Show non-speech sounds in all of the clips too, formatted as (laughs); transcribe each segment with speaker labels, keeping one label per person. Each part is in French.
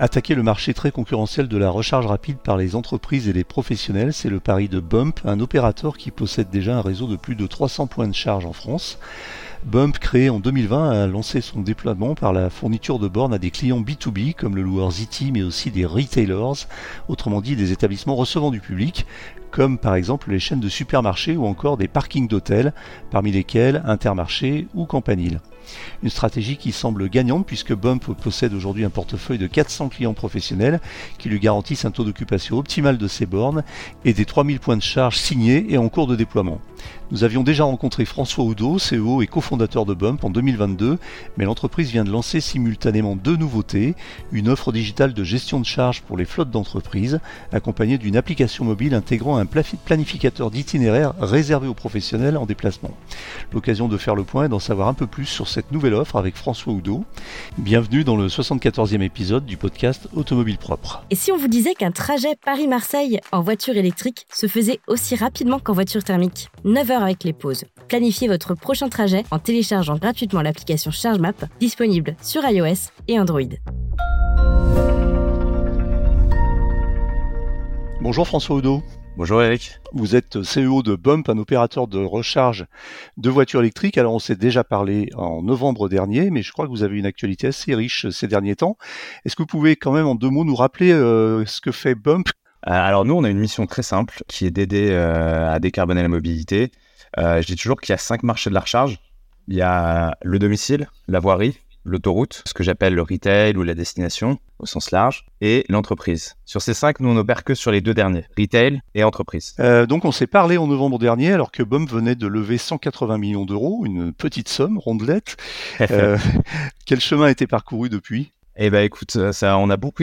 Speaker 1: Attaquer le marché très concurrentiel de la recharge rapide par les entreprises et les professionnels, c'est le pari de Bump, un opérateur qui possède déjà un réseau de plus de 300 points de charge en France. Bump, créé en 2020, a lancé son déploiement par la fourniture de bornes à des clients B2B comme le loueur Ziti, mais aussi des retailers, autrement dit des établissements recevant du public, comme par exemple les chaînes de supermarchés ou encore des parkings d'hôtels, parmi lesquels Intermarché ou Campanile. Une stratégie qui semble gagnante puisque Bump possède aujourd'hui un portefeuille de 400 clients professionnels qui lui garantissent un taux d'occupation optimal de ses bornes et des 3000 points de charge signés et en cours de déploiement. Nous avions déjà rencontré François Oudot, CEO et cofondateur de Bump en 2022, mais l'entreprise vient de lancer simultanément deux nouveautés, une offre digitale de gestion de charge pour les flottes d'entreprise, accompagnée d'une application mobile intégrant un planificateur d'itinéraire réservé aux professionnels en déplacement. L'occasion de faire le point et d'en savoir un peu plus sur cette nouvelle offre avec François Oudot. Bienvenue dans le 74e épisode du podcast Automobile Propre.
Speaker 2: Et si on vous disait qu'un trajet Paris-Marseille en voiture électrique se faisait aussi rapidement qu'en voiture thermique? 9 heures avec les pauses. Planifiez votre prochain trajet en téléchargeant gratuitement l'application ChargeMap disponible sur iOS et Android.
Speaker 1: Bonjour François Oudot.
Speaker 3: Bonjour Eric.
Speaker 1: Vous êtes CEO de Bump, un opérateur de recharge de voitures électriques. Alors on s'est déjà parlé en novembre dernier, mais je crois que vous avez une actualité assez riche ces derniers temps. Est-ce que vous pouvez quand même en deux mots nous rappeler euh, ce que fait Bump?
Speaker 3: Euh, alors nous, on a une mission très simple qui est d'aider euh, à décarboner la mobilité. Je dis toujours qu'il y a cinq marchés de la recharge. Il y a le domicile, la voirie, l'autoroute, ce que j'appelle le retail ou la destination au sens large, et l'entreprise. Sur ces cinq, nous on n'opère que sur les deux derniers, retail et entreprise.
Speaker 1: Euh, donc on s'est parlé en novembre dernier alors que BOM venait de lever 180 millions d'euros, une petite somme, rondelette. (laughs) Euh, quel chemin a été parcouru depuis?
Speaker 3: Eh ben écoute, euh, ça, on a beaucoup,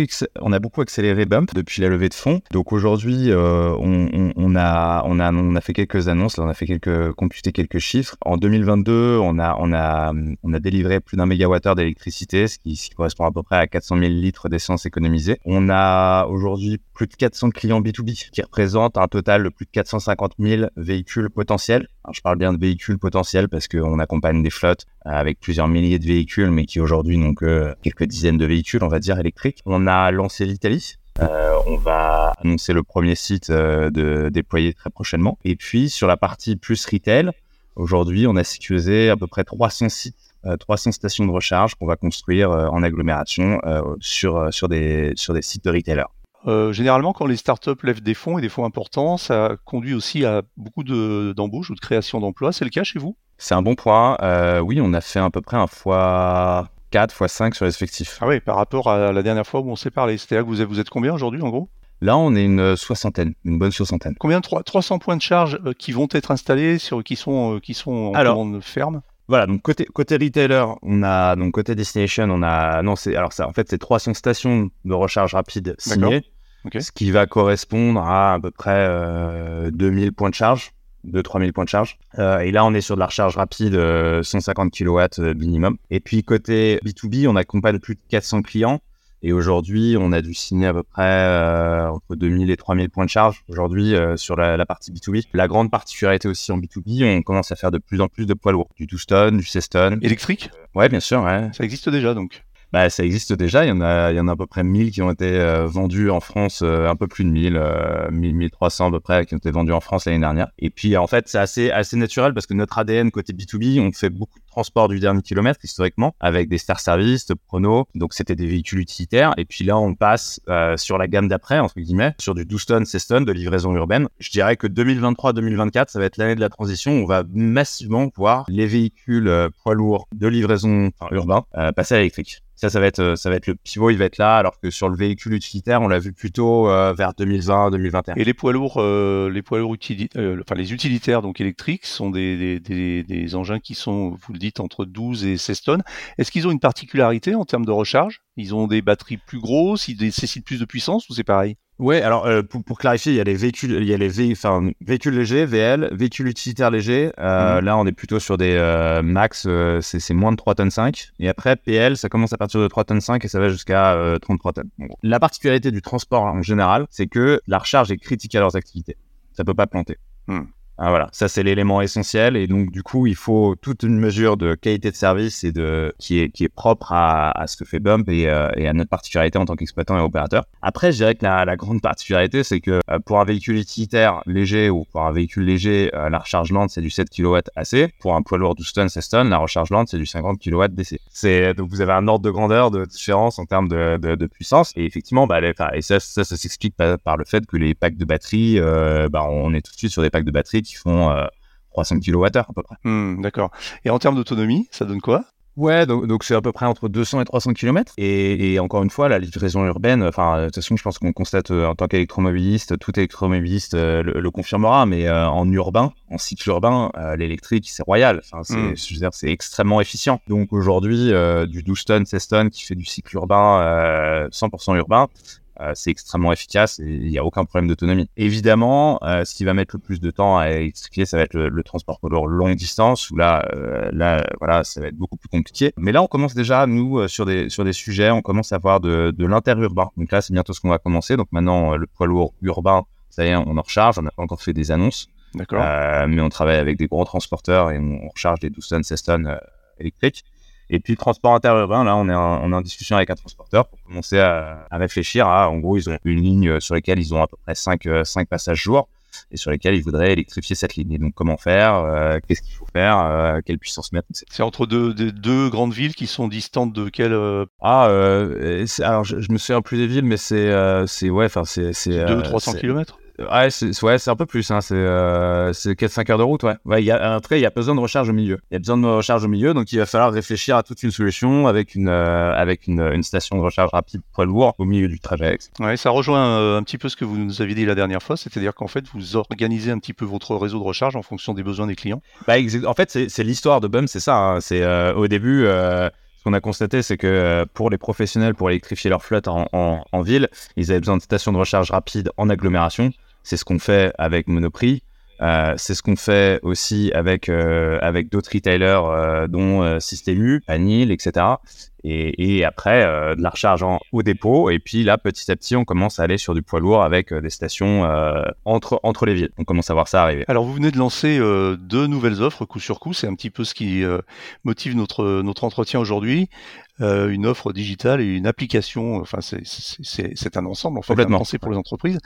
Speaker 3: accéléré Bump depuis la levée de fonds. Donc aujourd'hui, euh, on, a, fait quelques annonces, on a fait quelques, computé quelques chiffres. En 2022, on a, délivré plus d'un mégawattheure d'électricité, ce qui, correspond à peu près à 400 000 litres d'essence économisée. On a aujourd'hui plus de 400 clients B2B, qui représentent un total de plus de 450 000 véhicules potentiels. je parle bien de véhicules potentiels parce qu'on accompagne des flottes avec plusieurs milliers de véhicules, mais qui aujourd'hui n'ont que quelques dizaines de véhicules, on va dire, électriques. On a lancé l'Italie. Euh, on va annoncer le premier site euh, de déployer très prochainement. Et puis sur la partie plus retail, aujourd'hui, on a sécurisé à peu près 300 sites 300 stations de recharge qu'on va construire en agglomération sur, sur, des, sur des sites de retailers.
Speaker 1: Euh, généralement, quand les startups lèvent des fonds et des fonds importants, ça conduit aussi à beaucoup d'embauches ou de création d'emplois. C'est le cas chez vous?
Speaker 3: C'est un bon point. Euh, oui, on a fait à peu près un fois 4, fois 5 sur les effectifs.
Speaker 1: Ah oui, par rapport à la dernière fois où on s'est parlé. C'est-à-dire que vous êtes, vous êtes combien aujourd'hui en gros?
Speaker 3: Là, on est une soixantaine, une bonne soixantaine.
Speaker 1: Combien de 300 points de charge euh, qui vont être installés, sur, qui sont, qui sont en Alors, ferme?
Speaker 3: voilà, donc côté, côté retailer, on a, donc côté destination, on a, non, c'est, alors ça, en fait, c'est 300 stations de recharge rapide signées ce qui va correspondre à à peu près 2000 euh, points de charge, 2-3000 points de charge. Euh, et là, on est sur de la recharge rapide, 150 euh, kW minimum. Et puis côté B2B, on accompagne plus de 400 clients. Et aujourd'hui, on a dû signer à peu près entre 2000 et 3000 points de charge aujourd'hui sur la, partie B2B. La grande particularité aussi en B2B, on commence à faire de plus en plus de poids lourds, du 12 tonnes, du 16 tonnes.
Speaker 1: Électrique?
Speaker 3: Ouais, bien sûr. Ouais.
Speaker 1: Ça existe déjà donc
Speaker 3: bah, ça existe déjà. Il y en a, il y en a à peu près 1000 qui ont été euh, vendus en France, euh, un peu plus de 1000, 1300 euh, à peu près qui ont été vendus en France l'année dernière. Et puis, en fait, c'est assez, assez naturel parce que notre ADN côté B2B, on fait beaucoup transport du dernier kilomètre historiquement avec des Star Service, de Prono. Donc, c'était des véhicules utilitaires. Et puis là, on passe sur la gamme d'après, entre guillemets, sur du 12 tonnes, 16 tonnes de livraison urbaine. Je dirais que 2023-2024, ça va être l'année de la transition. On va massivement voir les véhicules poids lourds de livraison urbain passer à l'électrique. Ça, ça va être, euh, ça va être le pivot, il va être là, alors que sur le véhicule utilitaire, on l'a vu plutôt euh, vers 2020, 2021.
Speaker 1: Et les poids lourds, euh, les poids lourds utilitaires, enfin les utilitaires donc électriques, sont des, des, des, engins qui sont, vous le dites, entre 12 et 16 tonnes. Est-ce qu'ils ont une particularité en termes de recharge? Ils ont des batteries plus grosses, ils nécessitent plus de puissance ou c'est pareil?
Speaker 3: Ouais, alors euh, pour, pour, clarifier, il y a les véhicules, il y a les véhicules légers, VL, véhicules utilitaires légers. Euh, mhm. Là, on est plutôt sur des euh, max, c'est moins de 3 tonnes 5. Et après, PL, ça commence à partir de 3 tonnes 5 et ça va jusqu'à 33 tonnes. La particularité du transport en général, c'est que la recharge est critique à leurs activités. Ça peut pas planter. Hmm. Ah, voilà, ça c'est l'élément essentiel et donc du coup il faut toute une mesure de qualité de service et de qui est qui est propre à, à ce que fait Bump et, euh, et à notre particularité en tant qu'exploitant et opérateur. Après, je dirais que la, la grande particularité c'est que euh, pour un véhicule utilitaire léger ou pour un véhicule léger, euh, la recharge lente c'est du 7 kW AC. Pour un poids lourd 12 tonnes, 16 tonnes, la recharge lente c'est du 50 kW DC. C'est donc vous avez un ordre de grandeur de différence en termes de, de, de puissance et effectivement bah les, et ça ça, ça s'explique par, par, le fait que les packs de batterie, bah on est tout de suite sur des packs de batterie qui font euh, 300 kWh à peu près.
Speaker 1: Mmh, D'accord. Et en termes d'autonomie, ça donne quoi?
Speaker 3: Ouais, donc, c'est à peu près entre 200 et 300 km. Et, et encore une fois, la livraison urbaine, enfin, de toute façon, je pense qu'on constate euh, en tant qu'électromobiliste, tout électromobiliste euh, le, le, confirmera, mais euh, en urbain, en cycle urbain, euh, l'électrique, c'est royal. Enfin, c'est, mm. dire, c'est extrêmement efficient. Donc aujourd'hui, euh, du 12 tonnes, 16 tonnes qui fait du cycle urbain, 100% urbain, euh, c'est extrêmement efficace et il n'y a aucun problème d'autonomie. Évidemment, euh, ce qui va mettre le plus de temps à expliquer, ça va être le, le transport pour longue distance, où là, euh, là, voilà, ça va être beaucoup plus compliqué. Mais là, on commence déjà, nous, sur des sur des sujets, on commence à voir de, de l'interurbain. Donc là, c'est bientôt ce qu'on va commencer. Donc maintenant, le poids lourd urbain, ça y est, on en recharge. On n'a pas encore fait des annonces.
Speaker 1: D'accord.
Speaker 3: mais on travaille avec des gros transporteurs et on, recharge des 12 tonnes, 16 tonnes électriques. Et puis, transport interurbain, là, on est, en, on est en discussion avec un transporteur pour commencer à, à, réfléchir à, en gros, ils ont une ligne sur laquelle ils ont à peu près 5, 5 passages jour et sur lesquels ils voudraient électrifier cette ligne. Et donc, comment faire euh, Qu'est-ce qu'il faut faire euh, Quelle puissance mettre
Speaker 1: C'est entre deux, deux, deux, grandes villes qui sont distantes de quelle euh...
Speaker 3: Ah, alors, je, je, me souviens plus des villes, mais c'est, c'est ouais, enfin, c'est, c'est
Speaker 1: 2 300 km
Speaker 3: Ouais, c'est ouais, un peu plus. Hein. C'est euh, 4-5 heures de route. Ouais. ouais y a, après, il y a besoin de recharge au milieu. Il y a besoin de recharge au milieu, donc il va falloir réfléchir à toute une solution avec une euh, avec une, une, station de recharge rapide poids lourd au milieu du trajet.
Speaker 1: Ouais, ça rejoint euh, un petit peu ce que vous nous aviez dit la dernière fois, c'est-à-dire qu'en fait, vous organisez un petit peu votre réseau de recharge en fonction des besoins des clients.
Speaker 3: Bah, en fait, c'est l'histoire de BUM, c'est ça. Hein. C'est euh, au début. Euh, qu'on a constaté, c'est que pour les professionnels, pour électrifier leur flotte en, en, en, ville, ils avaient besoin de stations de recharge rapide en agglomération. C'est ce qu'on fait avec Monoprix. Euh, c'est ce qu'on fait aussi avec euh, avec d'autres retailers euh, dont Système U, Anil, etc. Et, après de la recharge au dépôt et puis là petit à petit on commence à aller sur du poids lourd avec des stations entre entre les villes. On commence à voir ça arriver.
Speaker 1: Alors vous venez de lancer deux nouvelles offres coup sur coup, c'est un petit peu ce qui motive notre notre entretien aujourd'hui. Euh, une offre digitale et une application. Enfin, c'est un ensemble en fait,
Speaker 3: Complètement.
Speaker 1: pensé pour les entreprises.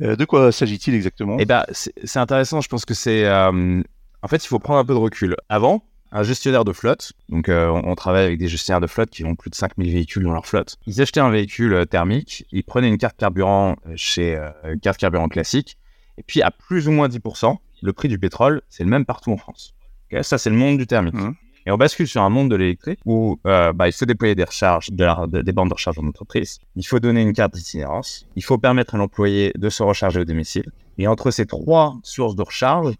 Speaker 1: Euh, de quoi s'agit-il exactement?
Speaker 3: Eh ben, c'est intéressant. Je pense que c'est, euh, en fait, il faut prendre un peu de recul. Avant, un gestionnaire de flotte, donc on, on, travaille avec des gestionnaires de flotte qui ont plus de 5000 véhicules dans leur flotte. Ils achetaient un véhicule thermique, ils prenaient une carte carburant chez une carte carburant classique, et puis à plus ou moins 10%, le prix du pétrole, c'est le même partout en France. Okay ça, c'est le monde du thermique. Mmh. Et on bascule sur un monde de l'électrique où euh, bah, il faut déployer des recharges, des bandes de recharge en entreprise. Il faut donner une carte d'itinérance. Il faut permettre à l'employé de se recharger au domicile. Et entre ces trois sources de recharge,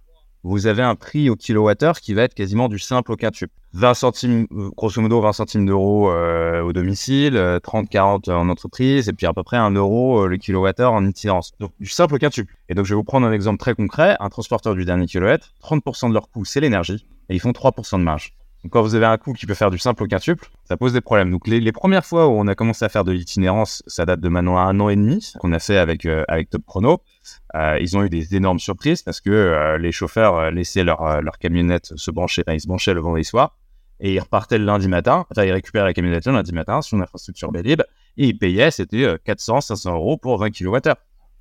Speaker 3: vous avez un prix au kilowattheure qui va être quasiment du simple au quintuple. 20 centimes, grosso modo 20 centimes d'euros euh, au domicile, 30-40 en entreprise, et puis à peu près 1 euro euh, le kilowattheure en itinérance. Donc du simple au quintuple. Et donc je vais vous prendre un exemple très concret. Un transporteur du dernier kilowatts, 30% de leur coût c'est l'énergie, et ils font 3% de marge. Donc quand vous avez un coût qui peut faire du simple au quintuple, ça pose des problèmes. Donc les, les premières fois où on a commencé à faire de l'itinérance, ça date de maintenant un an et demi, qu'on a fait avec, euh, avec Top Chrono. Euh, ils ont eu des énormes surprises parce que euh, les chauffeurs laissaient leur, leur camionnette se brancher, enfin, ils se branchaient le vendredi soir et ils repartaient le lundi matin, enfin ils récupéraient la camionnette le lundi matin sur une infrastructure Bélib et ils payaient, c'était 400, 500 euros pour 20 kWh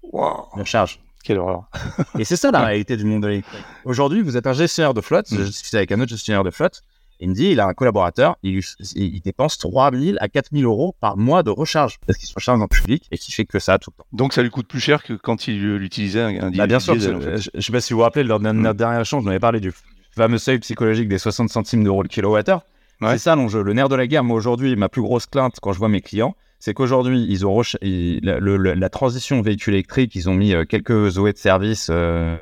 Speaker 1: wow.
Speaker 3: de charge.
Speaker 1: Quelle horreur.
Speaker 3: et c'est ça la réalité du monde de l'électrique. Aujourd'hui, vous êtes un gestionnaire de flotte, mmh. je discutais avec un autre gestionnaire de flotte, il me dit, il a un collaborateur, il, il dépense 3 000 à 4 000 euros par mois de recharge parce qu'il se recharge en public et qu'il fait que ça tout le temps.
Speaker 1: Donc ça lui coûte plus cher que quand il utilisait un, un
Speaker 3: bah, Bien sûr, diesel, en fait. je, je sais pas si vous vous rappelez, lors de notre mmh. dernier échange, on avait parlé du fameux seuil psychologique des 60 centimes d'euros le kilowattheure. Ouais. C'est ça l'enjeu, le nerf de la guerre. Moi aujourd'hui, ma plus grosse plainte quand je vois mes clients, c'est qu'aujourd'hui, ils ont ils, le, le, la transition véhicule électrique, ils ont mis euh, quelques OE de service euh,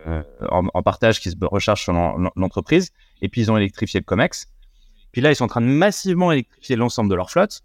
Speaker 3: en, en, partage qui se rechargent sur l'entreprise, et puis ils ont électrifié le COMEX. Puis là, ils sont en train de massivement électrifier l'ensemble de leur flotte,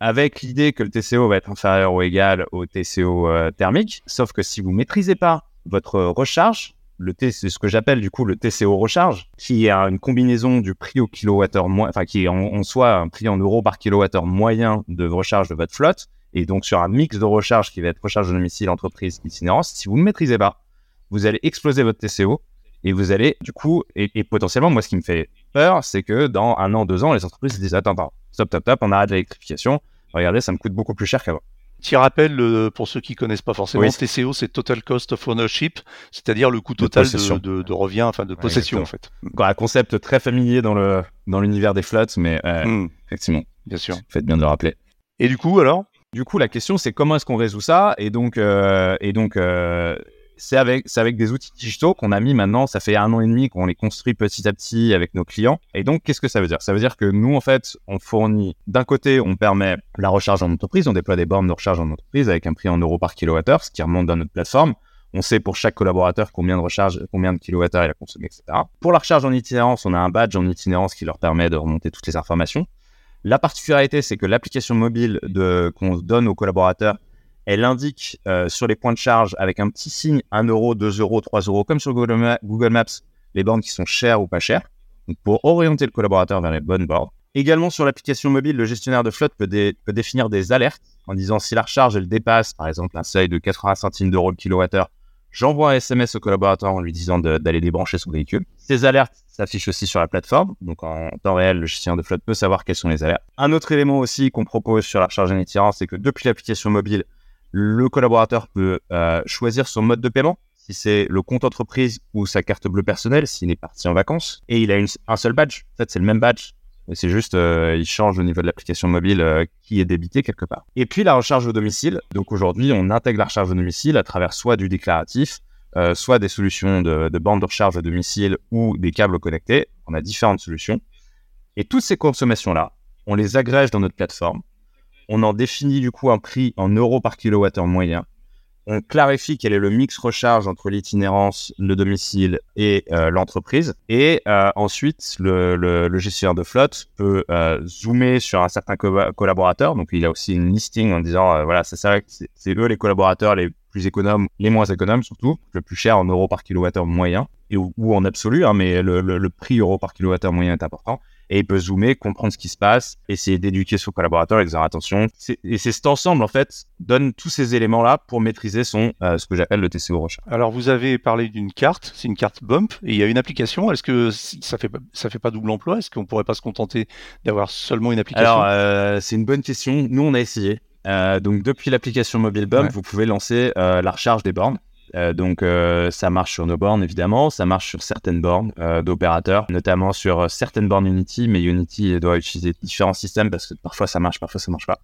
Speaker 3: avec l'idée que le TCO va être inférieur ou égal au TCO euh, thermique. Sauf que si vous maîtrisez pas votre recharge, le T, c'est ce que j'appelle du coup le TCO recharge, qui est une combinaison du prix au kilowattheure enfin qui est en, en soi un prix en euros par kilowattheure moyen de recharge de votre flotte, et donc sur un mix de recharge qui va être recharge de domicile, entreprise, itinérance. Si vous ne maîtrisez pas, vous allez exploser votre TCO Et vous allez, du coup, et, potentiellement, moi, ce qui me fait peur, c'est que dans un an, deux ans, les entreprises se disent Attends, attends, stop, stop, stop, on arrête l'électrification. Regardez, ça me coûte beaucoup plus cher qu'avant.
Speaker 1: Petit rappel, pour ceux qui connaissent pas forcément, TCO, c'est Total Cost of Ownership, c'est-à-dire le coût total de, revient, enfin de possession en fait.
Speaker 3: Un concept très familier dans le dans l'univers des flottes, mais euh, hmm. effectivement,
Speaker 1: bien sûr.
Speaker 3: Faites bien de le rappeler.
Speaker 1: Et du coup, alors?
Speaker 3: Du coup, la question, c'est comment est-ce qu'on résout ça? Et donc, euh, et donc, euh, c'est avec, des outils digitaux qu'on a mis maintenant, ça fait un an et demi qu'on les construit petit à petit avec nos clients. Et donc, qu'est-ce que ça veut dire? Ça veut dire que nous, en fait, on fournit, d'un côté, on permet la recharge en entreprise, on déploie des bornes de recharge en entreprise avec un prix en euros par kilowattheure, ce qui remonte dans notre plateforme. On sait pour chaque collaborateur combien de recharge, combien de kilowattheures il a consommé, etc. Pour la recharge en itinérance, on a un badge en itinérance qui leur permet de remonter toutes les informations. La particularité, c'est que l'application mobile qu'on donne aux collaborateurs elle indique euh, sur les points de charge avec un petit signe 1 euro, 2 euros, 3 euros, comme sur Google, Maps, les bornes qui sont chères ou pas chères, pour orienter le collaborateur vers les bonnes bornes. Également sur l'application mobile, le gestionnaire de flotte peut, définir des alertes en disant si la recharge dépasse par exemple un seuil de 80 centimes d'euros le kilowattheure, j'envoie un SMS au collaborateur en lui disant d'aller débrancher son véhicule. Ces alertes s'affichent aussi sur la plateforme, donc en temps réel, le gestionnaire de flotte peut savoir quelles sont les alertes. Un autre élément aussi qu'on propose sur la recharge en itinérance, c'est que depuis l'application mobile, le collaborateur peut euh, choisir son mode de paiement, si c'est le compte entreprise ou sa carte bleue personnelle, s'il est parti en vacances. Et il a un seul badge. En fait, c'est le même badge. C'est juste, euh, il change au niveau de l'application mobile euh, qui est débité quelque part. Et puis la recharge au domicile. Donc aujourd'hui, on intègre la recharge au domicile à travers soit du déclaratif, soit des solutions de, de bande de recharge à domicile ou des câbles connectés. On a différentes solutions. Et toutes ces consommations-là, on les agrège dans notre plateforme on en définit du coup un prix en euros par kilowattheure moyen. On clarifie quel est le mix recharge entre l'itinérance, le domicile et euh, l'entreprise. Et euh, ensuite, le, gestionnaire de flotte peut euh, zoomer sur un certain collaborateur. Donc, il a aussi une listing en disant, voilà, c'est c'est eux les collaborateurs les plus économes, les moins économes surtout, le plus cher en euros par kilowattheure moyen, et, ou, en absolu, hein, mais le, le prix euro par kilowattheure moyen est important et il peut zoomer, comprendre ce qui se passe, essayer d'éduquer son collaborateur, et dire attention. Et c'est cet ensemble, en fait, donne tous ces éléments-là pour maîtriser son, euh, ce que j'appelle le TCO recherche.
Speaker 1: Alors, vous avez parlé d'une carte, c'est une carte Bump, et il y a une application. Est-ce que ça fait, ça fait pas double emploi? Est-ce qu'on pourrait pas se contenter d'avoir seulement une application?
Speaker 3: Alors, euh, c'est une bonne question. Nous, on a essayé. Euh, donc, depuis l'application mobile Bump, vous pouvez lancer la recharge des bornes. Euh, donc euh, ça marche sur nos bornes évidemment, ça marche sur certaines bornes euh, d'opérateurs, notamment sur certaines bornes Unity, mais Unity doit utiliser différents systèmes parce que parfois ça marche, parfois ça marche pas.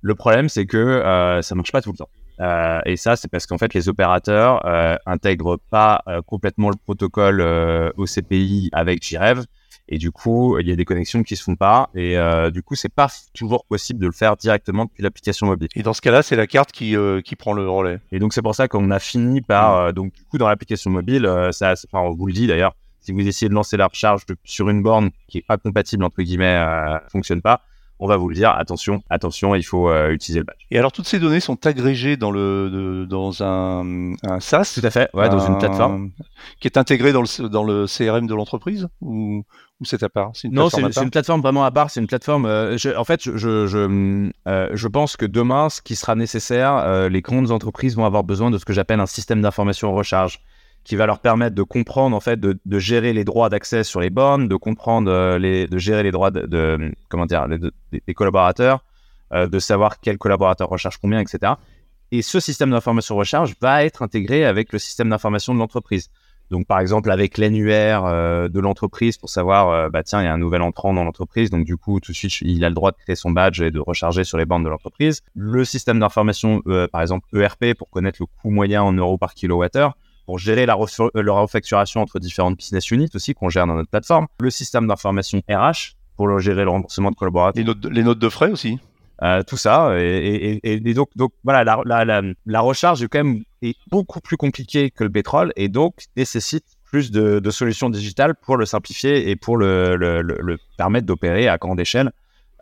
Speaker 3: Le problème c'est que ça marche pas tout le temps. et ça c'est parce qu'en fait les opérateurs intègrent pas complètement le protocole OCPI avec JREV et du coup, il y a des connexions qui se font pas. Et euh, du coup, c'est pas toujours possible de le faire directement depuis l'application mobile.
Speaker 1: Et dans ce cas-là, c'est la carte qui, euh, qui prend le relais.
Speaker 3: Et donc, c'est pour ça qu'on a fini par. Mm. Euh, donc, du coup, dans l'application mobile, ça, enfin, on vous le dit d'ailleurs, si vous essayez de lancer la recharge sur une borne qui est pas compatible, entre guillemets, fonctionne pas, on va vous le dire, attention, attention, il faut euh, utiliser le badge.
Speaker 1: Et alors, toutes ces données sont agrégées dans, le, dans un, un, SaaS?
Speaker 3: Tout à fait, ouais, dans une plateforme.
Speaker 1: Qui est intégrée dans le, dans le CRM de l'entreprise? Ou, ou c'est à part?
Speaker 3: Non, c'est une, plateforme vraiment à part. C'est une plateforme. Euh, en fait, je, je, je, euh, je, pense que demain, ce qui sera nécessaire, les grandes entreprises vont avoir besoin de ce que j'appelle un système d'information recharge qui va leur permettre de comprendre en fait de, gérer les droits d'accès sur les bornes, de comprendre euh, les, de gérer les droits de, comment dire des collaborateurs, euh, de savoir quel collaborateur recherche combien, etc. Et ce système d'information recharge va être intégré avec le système d'information de l'entreprise. Donc par exemple avec l'annuaire euh, de l'entreprise pour savoir bah tiens il y a un nouvel entrant dans l'entreprise donc du coup tout de suite il a le droit de créer son badge et de recharger sur les bornes de l'entreprise. Le système d'information par exemple ERP pour connaître le coût moyen en euros par kilowattheure pour gérer la, euh, la refacturation entre différentes business units aussi qu'on gère dans notre plateforme, le système d'information RH pour gérer le remboursement de collaborateurs.
Speaker 1: Les notes, les notes de frais aussi
Speaker 3: euh, tout ça. Et, et, donc, donc, voilà, la, la, la, la, recharge est quand même est beaucoup plus compliquée que le pétrole et donc nécessite plus de, de solutions digitales pour le simplifier et pour le, le, le, permettre d'opérer à grande échelle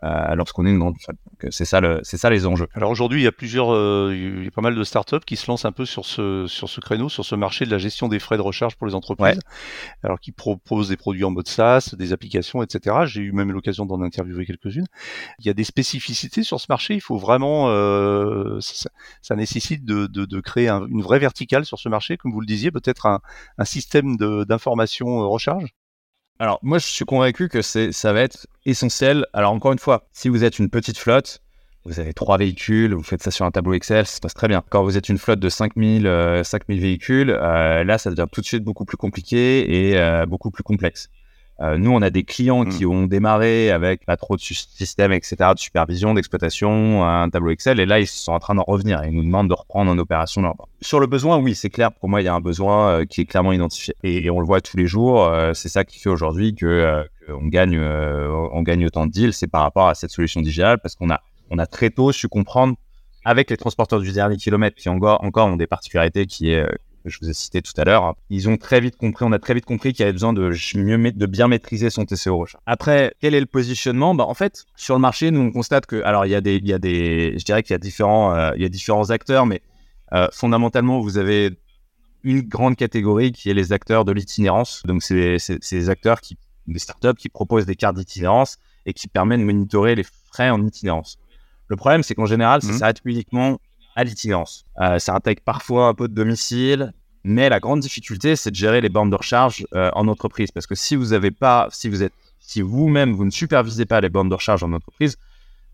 Speaker 3: lorsqu'on est une grande flotte. C'est ça, le, c'est ça les enjeux.
Speaker 1: Alors aujourd'hui, il y a plusieurs, il y a pas mal de startups qui se lancent un peu sur ce, sur ce créneau, sur ce marché de la gestion des frais de recharge pour les entreprises. Alors qui proposent des produits en mode SaaS, des applications, etc. J'ai eu même l'occasion d'en interviewer quelques-unes. Il y a des spécificités sur ce marché. Il faut vraiment, ça, ça, nécessite de, de, de créer une vraie verticale sur ce marché, comme vous le disiez, peut-être un, un système d'information recharge.
Speaker 3: Alors, moi, je suis convaincu que c'est, ça va être essentiel. Alors, encore une fois, si vous êtes une petite flotte, vous avez trois véhicules, vous faites ça sur un tableau Excel, ça se passe très bien. Quand vous êtes une flotte de 5000, 5000 euh, véhicules, euh, là, ça devient tout de suite beaucoup plus compliqué et euh, beaucoup plus complexe. Euh, nous, on a des clients qui mm. ont démarré avec pas trop de système, etc., de supervision, d'exploitation, un tableau Excel, et là, ils sont en train d'en revenir. Ils nous demandent de reprendre en opération leur Sur le besoin, oui, c'est clair. Pour moi, il y a un besoin euh, qui est clairement identifié. Et, on le voit tous les jours. Euh, c'est ça qui fait aujourd'hui que on gagne, on gagne autant de deals. C'est par rapport à cette solution digitale, parce qu'on a, on a très tôt su comprendre avec les transporteurs du dernier kilomètre qui encore, encore ont des particularités qui est que je vous ai cité tout à l'heure, ils ont très vite compris, on a très vite compris qu'il y avait besoin de mieux de bien maîtriser son TCO recharge. Après, quel est le positionnement? Bah, En fait, sur le marché, nous on constate que, alors il y a des, il y a des je dirais qu'il y a différents, euh, il y a différents acteurs, mais euh, fondamentalement, vous avez une grande catégorie qui est les acteurs de l'itinérance. Donc, c'est les acteurs qui, des startups qui proposent des cartes d'itinérance et qui permettent de monitorer les frais en itinérance. Le problème, c'est qu'en général, ça mmh. s'arrête uniquement à l'itinérance. Euh, ça intègre parfois un peu de domicile, mais la grande difficulté, c'est de gérer les bornes de recharge euh, en entreprise. Parce que si vous avez pas, si vous êtes, si vous-même vous ne supervisez pas les bornes de recharge en entreprise,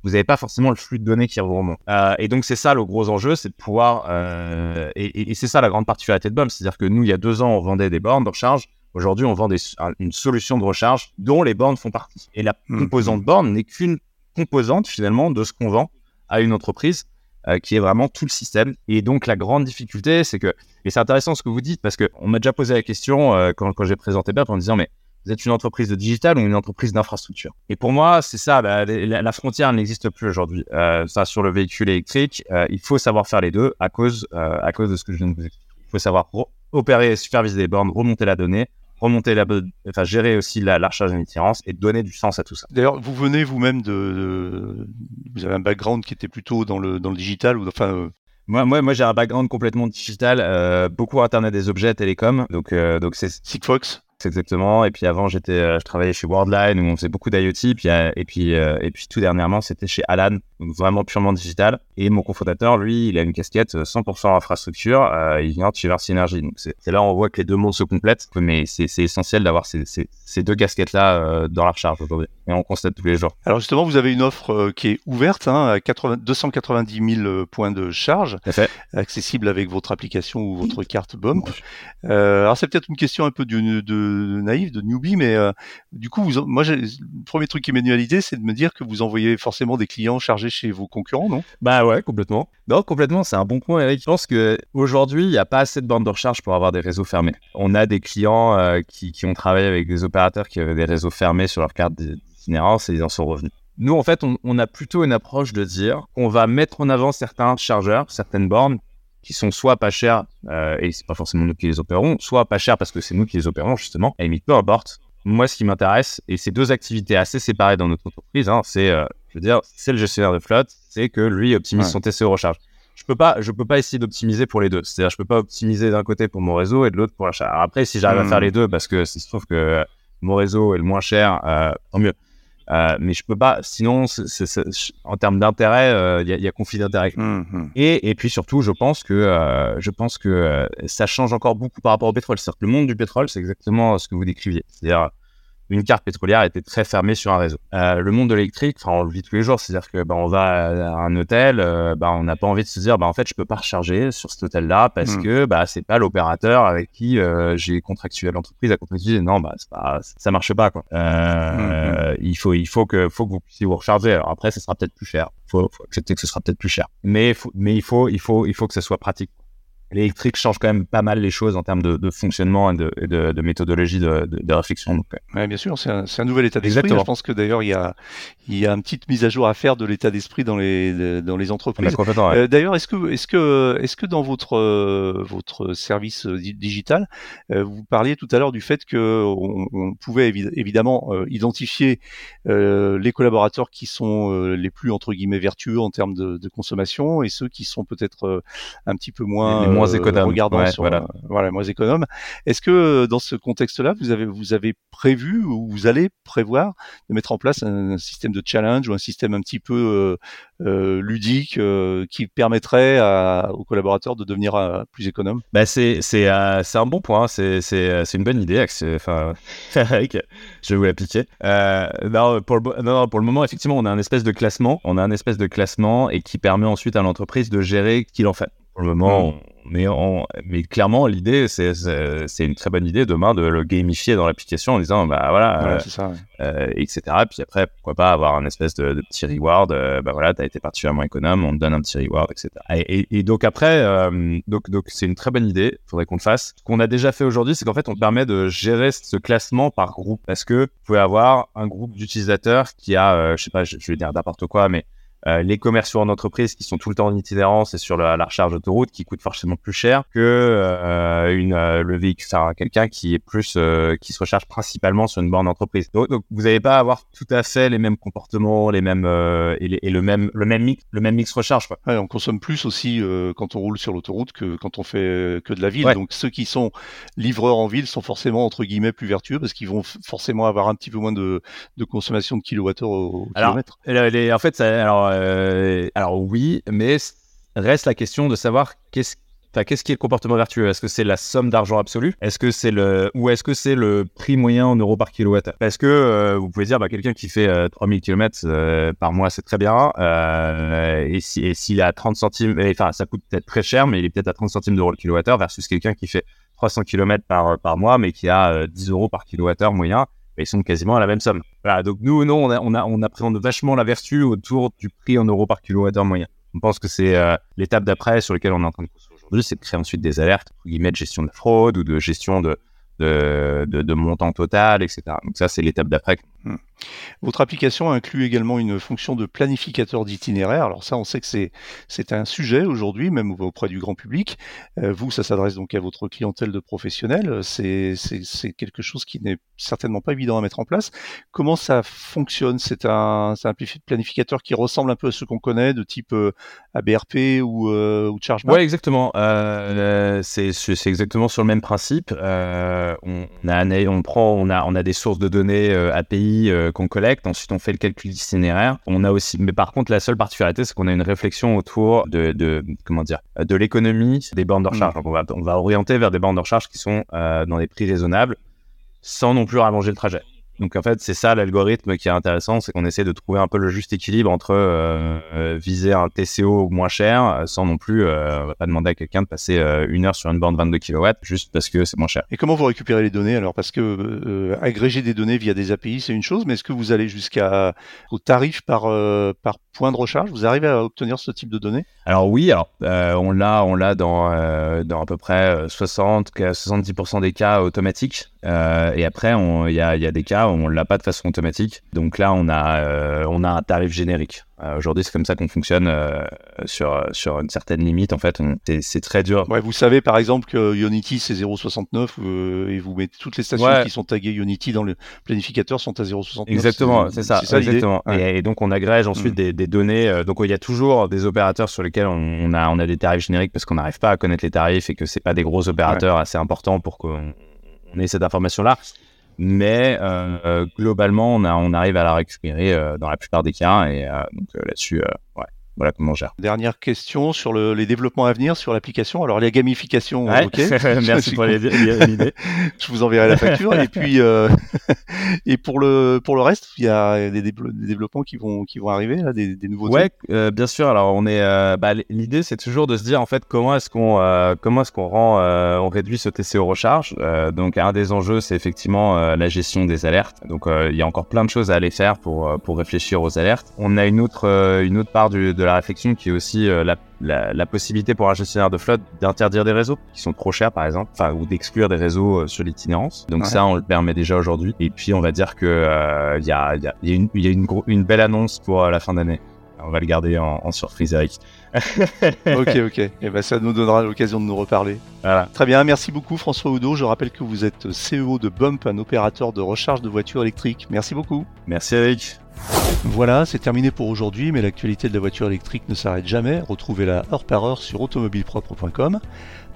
Speaker 3: vous n'avez pas forcément le flux de données qui vous remonte. Euh, et donc c'est ça le gros enjeu, c'est de pouvoir, euh, et, et, c'est ça la grande particularité de BOM, c'est-à-dire que nous il y a deux ans on vendait des bornes de recharge, aujourd'hui on vend des, une solution de recharge dont les bornes font partie. Et la mmh. composante borne n'est qu'une composante finalement de ce qu'on vend à une entreprise. Euh, qui est vraiment tout le système. Et donc, la grande difficulté, c'est que, et c'est intéressant ce que vous dites, parce qu'on m'a déjà posé la question euh, quand, j'ai présenté BEP en disant, mais vous êtes une entreprise de digital ou une entreprise d'infrastructure? Et pour moi, c'est ça, bah, la, frontière n'existe plus aujourd'hui. Euh, ça, sur le véhicule électrique, il faut savoir faire les deux à cause, à cause de ce que je viens de vous expliquer. Il faut savoir opérer, superviser les bornes, remonter la donnée, remonter la, enfin gérer aussi la, la recharge et donner du sens à tout ça.
Speaker 1: D'ailleurs, vous venez vous-même de, vous avez un background qui était plutôt dans le dans le digital ou enfin. Euh,
Speaker 3: moi, moi, moi j'ai un background complètement digital, euh, beaucoup Internet des objets, télécom, donc euh, donc c'est
Speaker 1: Sigfox?
Speaker 3: Exactement. Et puis avant, j'étais, euh, je travaillais chez Worldline où on faisait beaucoup d'IoT. Puis, euh, et puis, euh, et puis tout dernièrement, c'était chez Alan, donc vraiment purement digital. Et mon cofondateur, lui, il a une casquette 100% infrastructure. il vient de chez Versi Energy. Donc c'est là où on voit que les deux mondes se complètent. Mais c'est essentiel d'avoir ces, ces, ces, deux casquettes-là dans la recharge aujourd'hui. Et on constate tous les jours.
Speaker 1: Alors justement, vous avez une offre qui est ouverte hein, à 80, 290 000 points de charge, accessible avec votre application ou votre carte Bump. alors c'est peut-être une question un peu de, naïf, de newbie, mais euh, du coup, vous, moi, le premier truc qui m'est venu à l'idée, c'est de me dire que vous envoyez forcément des clients chargés chez vos concurrents, non?
Speaker 3: Bah ouais, complètement. Non, complètement, c'est un bon point, Eric. Je pense qu'aujourd'hui, il n'y a pas assez de bandes de recharge pour avoir des réseaux fermés. On a des clients euh, qui, ont travaillé avec des opérateurs qui avaient des réseaux fermés sur leur carte d'itinérance et ils en sont revenus. Nous, en fait, on, on, a plutôt une approche de dire qu'on va mettre en avant certains chargeurs, certaines bornes qui sont soit pas chers, euh, et c'est pas forcément nous qui les opérons, soit pas chers parce que c'est nous qui les opérons justement, et peu importe. Moi, ce qui m'intéresse, et c'est deux activités assez séparées dans notre entreprise, hein, c'est, euh, je veux dire, c'est le gestionnaire de flotte, c'est que lui optimise son TCO recharge. Je peux pas, je peux pas essayer d'optimiser pour les deux. C'est-à-dire, je peux pas optimiser d'un côté pour mon réseau et de l'autre pour l'achat. Après, si j'arrive à faire hmm. les deux, parce que il se trouve que mon réseau est le moins cher, euh, tant mieux. Euh, mais je peux pas, sinon, en termes d'intérêt, euh, il y, a conflit d'intérêt. Mmh, mmh. Et, et, puis surtout, je pense que, euh, je pense que ça change encore beaucoup par rapport au pétrole. C'est-à-dire que le monde du pétrole, c'est exactement ce que vous décriviez. C'est-à-dire, une carte pétrolière était très fermée sur un réseau. Euh, le monde de l'électrique, on le vit tous les jours, c'est-à-dire que bah, on va à un hôtel, euh, bah, on n'a pas envie de se dire, bah, en fait, je peux pas recharger sur cet hôtel-là parce mmh. que bah, c'est pas l'opérateur avec qui euh, j'ai contractué l'entreprise à contractuer. Non, bah, pas, ça marche pas. Quoi. Euh, mmh. Il faut, il faut que, faut que vous puissiez vous recharger. Alors après, ça sera peut-être plus cher. Faut, faut accepter que ce sera peut-être plus cher. Mais, mais il faut, il faut, il faut que ça soit pratique. L'électrique change quand même pas mal les choses en termes de, fonctionnement et de, méthodologie de, réflexion. Donc,
Speaker 1: bien sûr, c'est un, nouvel état d'esprit. Je pense que d'ailleurs, il y a, il y a une petite mise à jour à faire de l'état d'esprit dans les, dans les entreprises. Euh, d'ailleurs, est-ce que, est-ce que, est-ce que dans votre, euh, votre service euh, digital, vous parliez tout à l'heure du fait que on, pouvait évidemment identifier les collaborateurs qui sont les plus entre guillemets vertueux en termes de, consommation et ceux qui sont peut-être un petit peu moins,
Speaker 3: moins économes,
Speaker 1: regardant voilà. voilà, moins économes. Est-ce que dans ce contexte-là, vous avez, vous avez prévu ou vous allez prévoir de mettre en place un système de challenge ou un système un petit peu euh, euh, ludique euh, qui permettrait à, aux collaborateurs de devenir plus économes?
Speaker 3: Bah c'est c'est un bon point hein. c'est c'est une bonne idée enfin (laughs) je vais vous l'appliquer non pour le non, pour le moment effectivement on a un espèce de classement on a un espèce de classement et qui permet ensuite à l'entreprise de gérer qu'il en fait pour le moment mmh mais, mais clairement, l'idée, c'est, c'est, une très bonne idée demain de le gamifier dans l'application en disant, bah voilà, euh, ça, euh, etc. Puis après, pourquoi pas avoir un espèce de, de petit reward, euh, bah voilà, t'as été particulièrement économe, on te donne un petit reward, etc. Et, et, donc après, donc, donc c'est une très bonne idée, faudrait qu'on le fasse. Ce qu'on a déjà fait aujourd'hui, c'est qu'en fait, on permet de gérer ce classement par groupe, parce que vous pouvez avoir un groupe d'utilisateurs qui a, je sais pas, je, je vais dire n'importe quoi, mais euh, les commerciaux en entreprise qui sont tout le temps en itinérance et sur la, recharge d'autoroute qui coûte forcément plus cher que euh, une euh, le véhicule, enfin, quelqu'un qui est plus qui se recharge principalement sur une borne d'entreprise. Donc, vous n'allez pas avoir tout à fait les mêmes comportements, les mêmes et, le même le même mix le même mix recharge. Quoi.
Speaker 1: on consomme plus aussi quand on roule sur l'autoroute que quand on fait que de la ville. Donc ceux qui sont livreurs en ville sont forcément entre guillemets plus vertueux parce qu'ils vont forcément avoir un petit peu moins de, de consommation de kilowattheure au, kilomètre.
Speaker 3: en fait, ça, alors euh, alors oui, mais reste la question de savoir qu'est-ce qu'est-ce qui est le comportement vertueux? Est-ce que c'est la somme d'argent absolue? Est-ce que c'est le ou est-ce que c'est le prix moyen en euros par kilowattheure? Parce que euh, vous pouvez dire bah, quelqu'un qui fait 3000 euh, km par mois, c'est très bien. et si s'il a 30 centimes, enfin ça coûte peut-être très cher, mais il est peut-être à 30 centimes d'euros le kilowattheure versus quelqu'un qui fait 300 km par par mois, mais qui a 10 euros par kilowattheure moyen ils sont quasiment à la même somme. Voilà, donc nous, non, on, a, on, appréhende vachement la vertu autour du prix en euros par kilowattheure moyen. On pense que c'est euh, l'étape d'après sur laquelle on est en train de construire aujourd'hui, c'est de créer ensuite des alertes, guillemets, de gestion de fraude ou de gestion de, de, de, de montant total, etc. Donc ça, c'est l'étape d'après.
Speaker 1: Hmm. Votre application inclut également une fonction de planificateur d'itinéraire. Alors ça, on sait que c'est un sujet aujourd'hui, même auprès du grand public. Euh, vous, ça s'adresse donc à votre clientèle de professionnels. C'est quelque chose qui n'est certainement pas évident à mettre en place. Comment ça fonctionne? C'est un un planificateur qui ressemble un peu à ce qu'on connaît, de type euh, ABRP ou euh, ou ChargeMap.
Speaker 3: Ouais, exactement. Euh, c'est exactement sur le même principe. On, a on prend on a on a des sources de données API qu'on collecte. Ensuite, on fait le calcul d'itinéraire. On a aussi, mais par contre, la seule particularité, c'est qu'on a une réflexion autour de, de comment dire, de l'économie des bornes de recharge. Mm. Donc, on va, on va orienter vers des bornes de recharge qui sont euh, dans des prix raisonnables, sans non plus rallonger le trajet. Donc en fait, c'est ça l'algorithme qui est intéressant, c'est qu'on essaie de trouver un peu le juste équilibre entre euh, euh, viser un TCO moins cher, euh, sans non plus, on va pas demander à quelqu'un de passer une heure sur une borne 22 kW juste parce que c'est moins cher.
Speaker 1: Et comment vous récupérez les données? Alors Parce que agréger des données via des API, c'est une chose, mais est-ce que vous allez jusqu'à au tarif par par point de recharge? Vous arrivez à obtenir ce type de données?
Speaker 3: Alors oui, alors on l'a on l'a dans dans à peu près 60 70% des cas automatiques. et après, il y a, y a des cas on l'a pas de façon automatique. Donc là, on a, euh, on a un tarif générique. Euh, aujourd'hui, c'est comme ça qu'on fonctionne euh, sur, sur une certaine limite. En fait, c'est très dur.
Speaker 1: Ouais, vous savez par exemple que Unity c'est 0,69 et vous mettez toutes les stations qui sont taguées Unity dans le planificateur sont à 0,69.
Speaker 3: Exactement, c'est ça. exactement. Et, donc on agrège ensuite mm. des, données. donc il y a toujours des opérateurs sur lesquels on, a, on a des tarifs génériques parce qu'on n'arrive pas à connaître les tarifs et que c'est pas des gros opérateurs assez importants pour qu'on ait cette information là mais euh, euh, globalement, on, a, on arrive à la récupérer euh, dans la plupart des cas, et donc là-dessus, ouais, voilà comment on gère.
Speaker 1: Dernière question sur le, les développements à venir sur l'application. Alors la gamification, ok. (laughs)
Speaker 3: Merci pour l'idée. (laughs)
Speaker 1: Je vous enverrai la facture. et puis euh, (laughs) et pour le pour le reste, il y a des, développements qui vont qui vont arriver là, des, des nouveaux.
Speaker 3: Ouais, euh, bien sûr. Alors on est, euh, bah, l'idée c'est toujours de se dire en fait comment est-ce qu'on euh, comment est-ce qu'on rend on réduit ce TCO recharge? donc un des enjeux c'est effectivement la gestion des alertes. Donc il y a encore plein de choses à aller faire pour pour réfléchir aux alertes. On a une autre une autre part du, de la réflexion qui est aussi la, la, possibilité pour un gestionnaire de flotte d'interdire des réseaux qui sont trop chers, par exemple, enfin, ou d'exclure des réseaux sur l'itinérance. Donc ça, on le permet déjà aujourd'hui. Et puis, on va dire que il y a, y a, y a, une, y a une, une belle annonce pour la fin d'année. On va le garder en, surprise, Eric. (laughs)
Speaker 1: ok, ok. Et eh ben, ça nous donnera l'occasion de nous reparler. Voilà. Très bien, merci beaucoup François Oudot. Je rappelle que vous êtes CEO de Bump, un opérateur de recharge de voitures électriques. Merci beaucoup.
Speaker 3: Merci Eric.
Speaker 1: Voilà, c'est terminé pour aujourd'hui, mais l'actualité de la voiture électrique ne s'arrête jamais. Retrouvez-la heure par heure sur automobilepropre.com.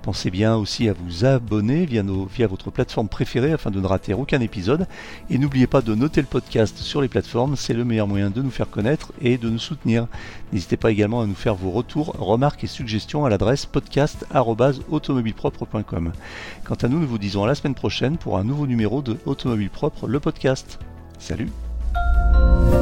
Speaker 1: Pensez bien aussi à vous abonner via, votre plateforme préférée afin de ne rater aucun épisode. Et n'oubliez pas de noter le podcast sur les plateformes, c'est le meilleur moyen de nous faire connaître et de nous soutenir. N'hésitez pas également à nous faire vos retours, remarques et suggestions à l'adresse podcast.automobilepropre.com. Quant à nous, nous vous disons à la semaine prochaine pour un nouveau numéro de Automobile Propre, le podcast. Salut 아!